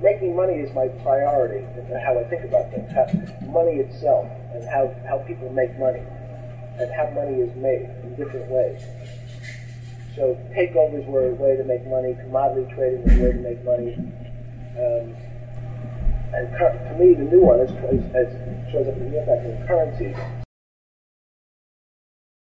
Making money is my priority and how I think about things. How, money itself and how, how people make money and how money is made in different ways. So takeovers were a way to make money. Commodity trading was a way to make money. Um, and to me, the new one is, is, is shows up in the impact in currencies.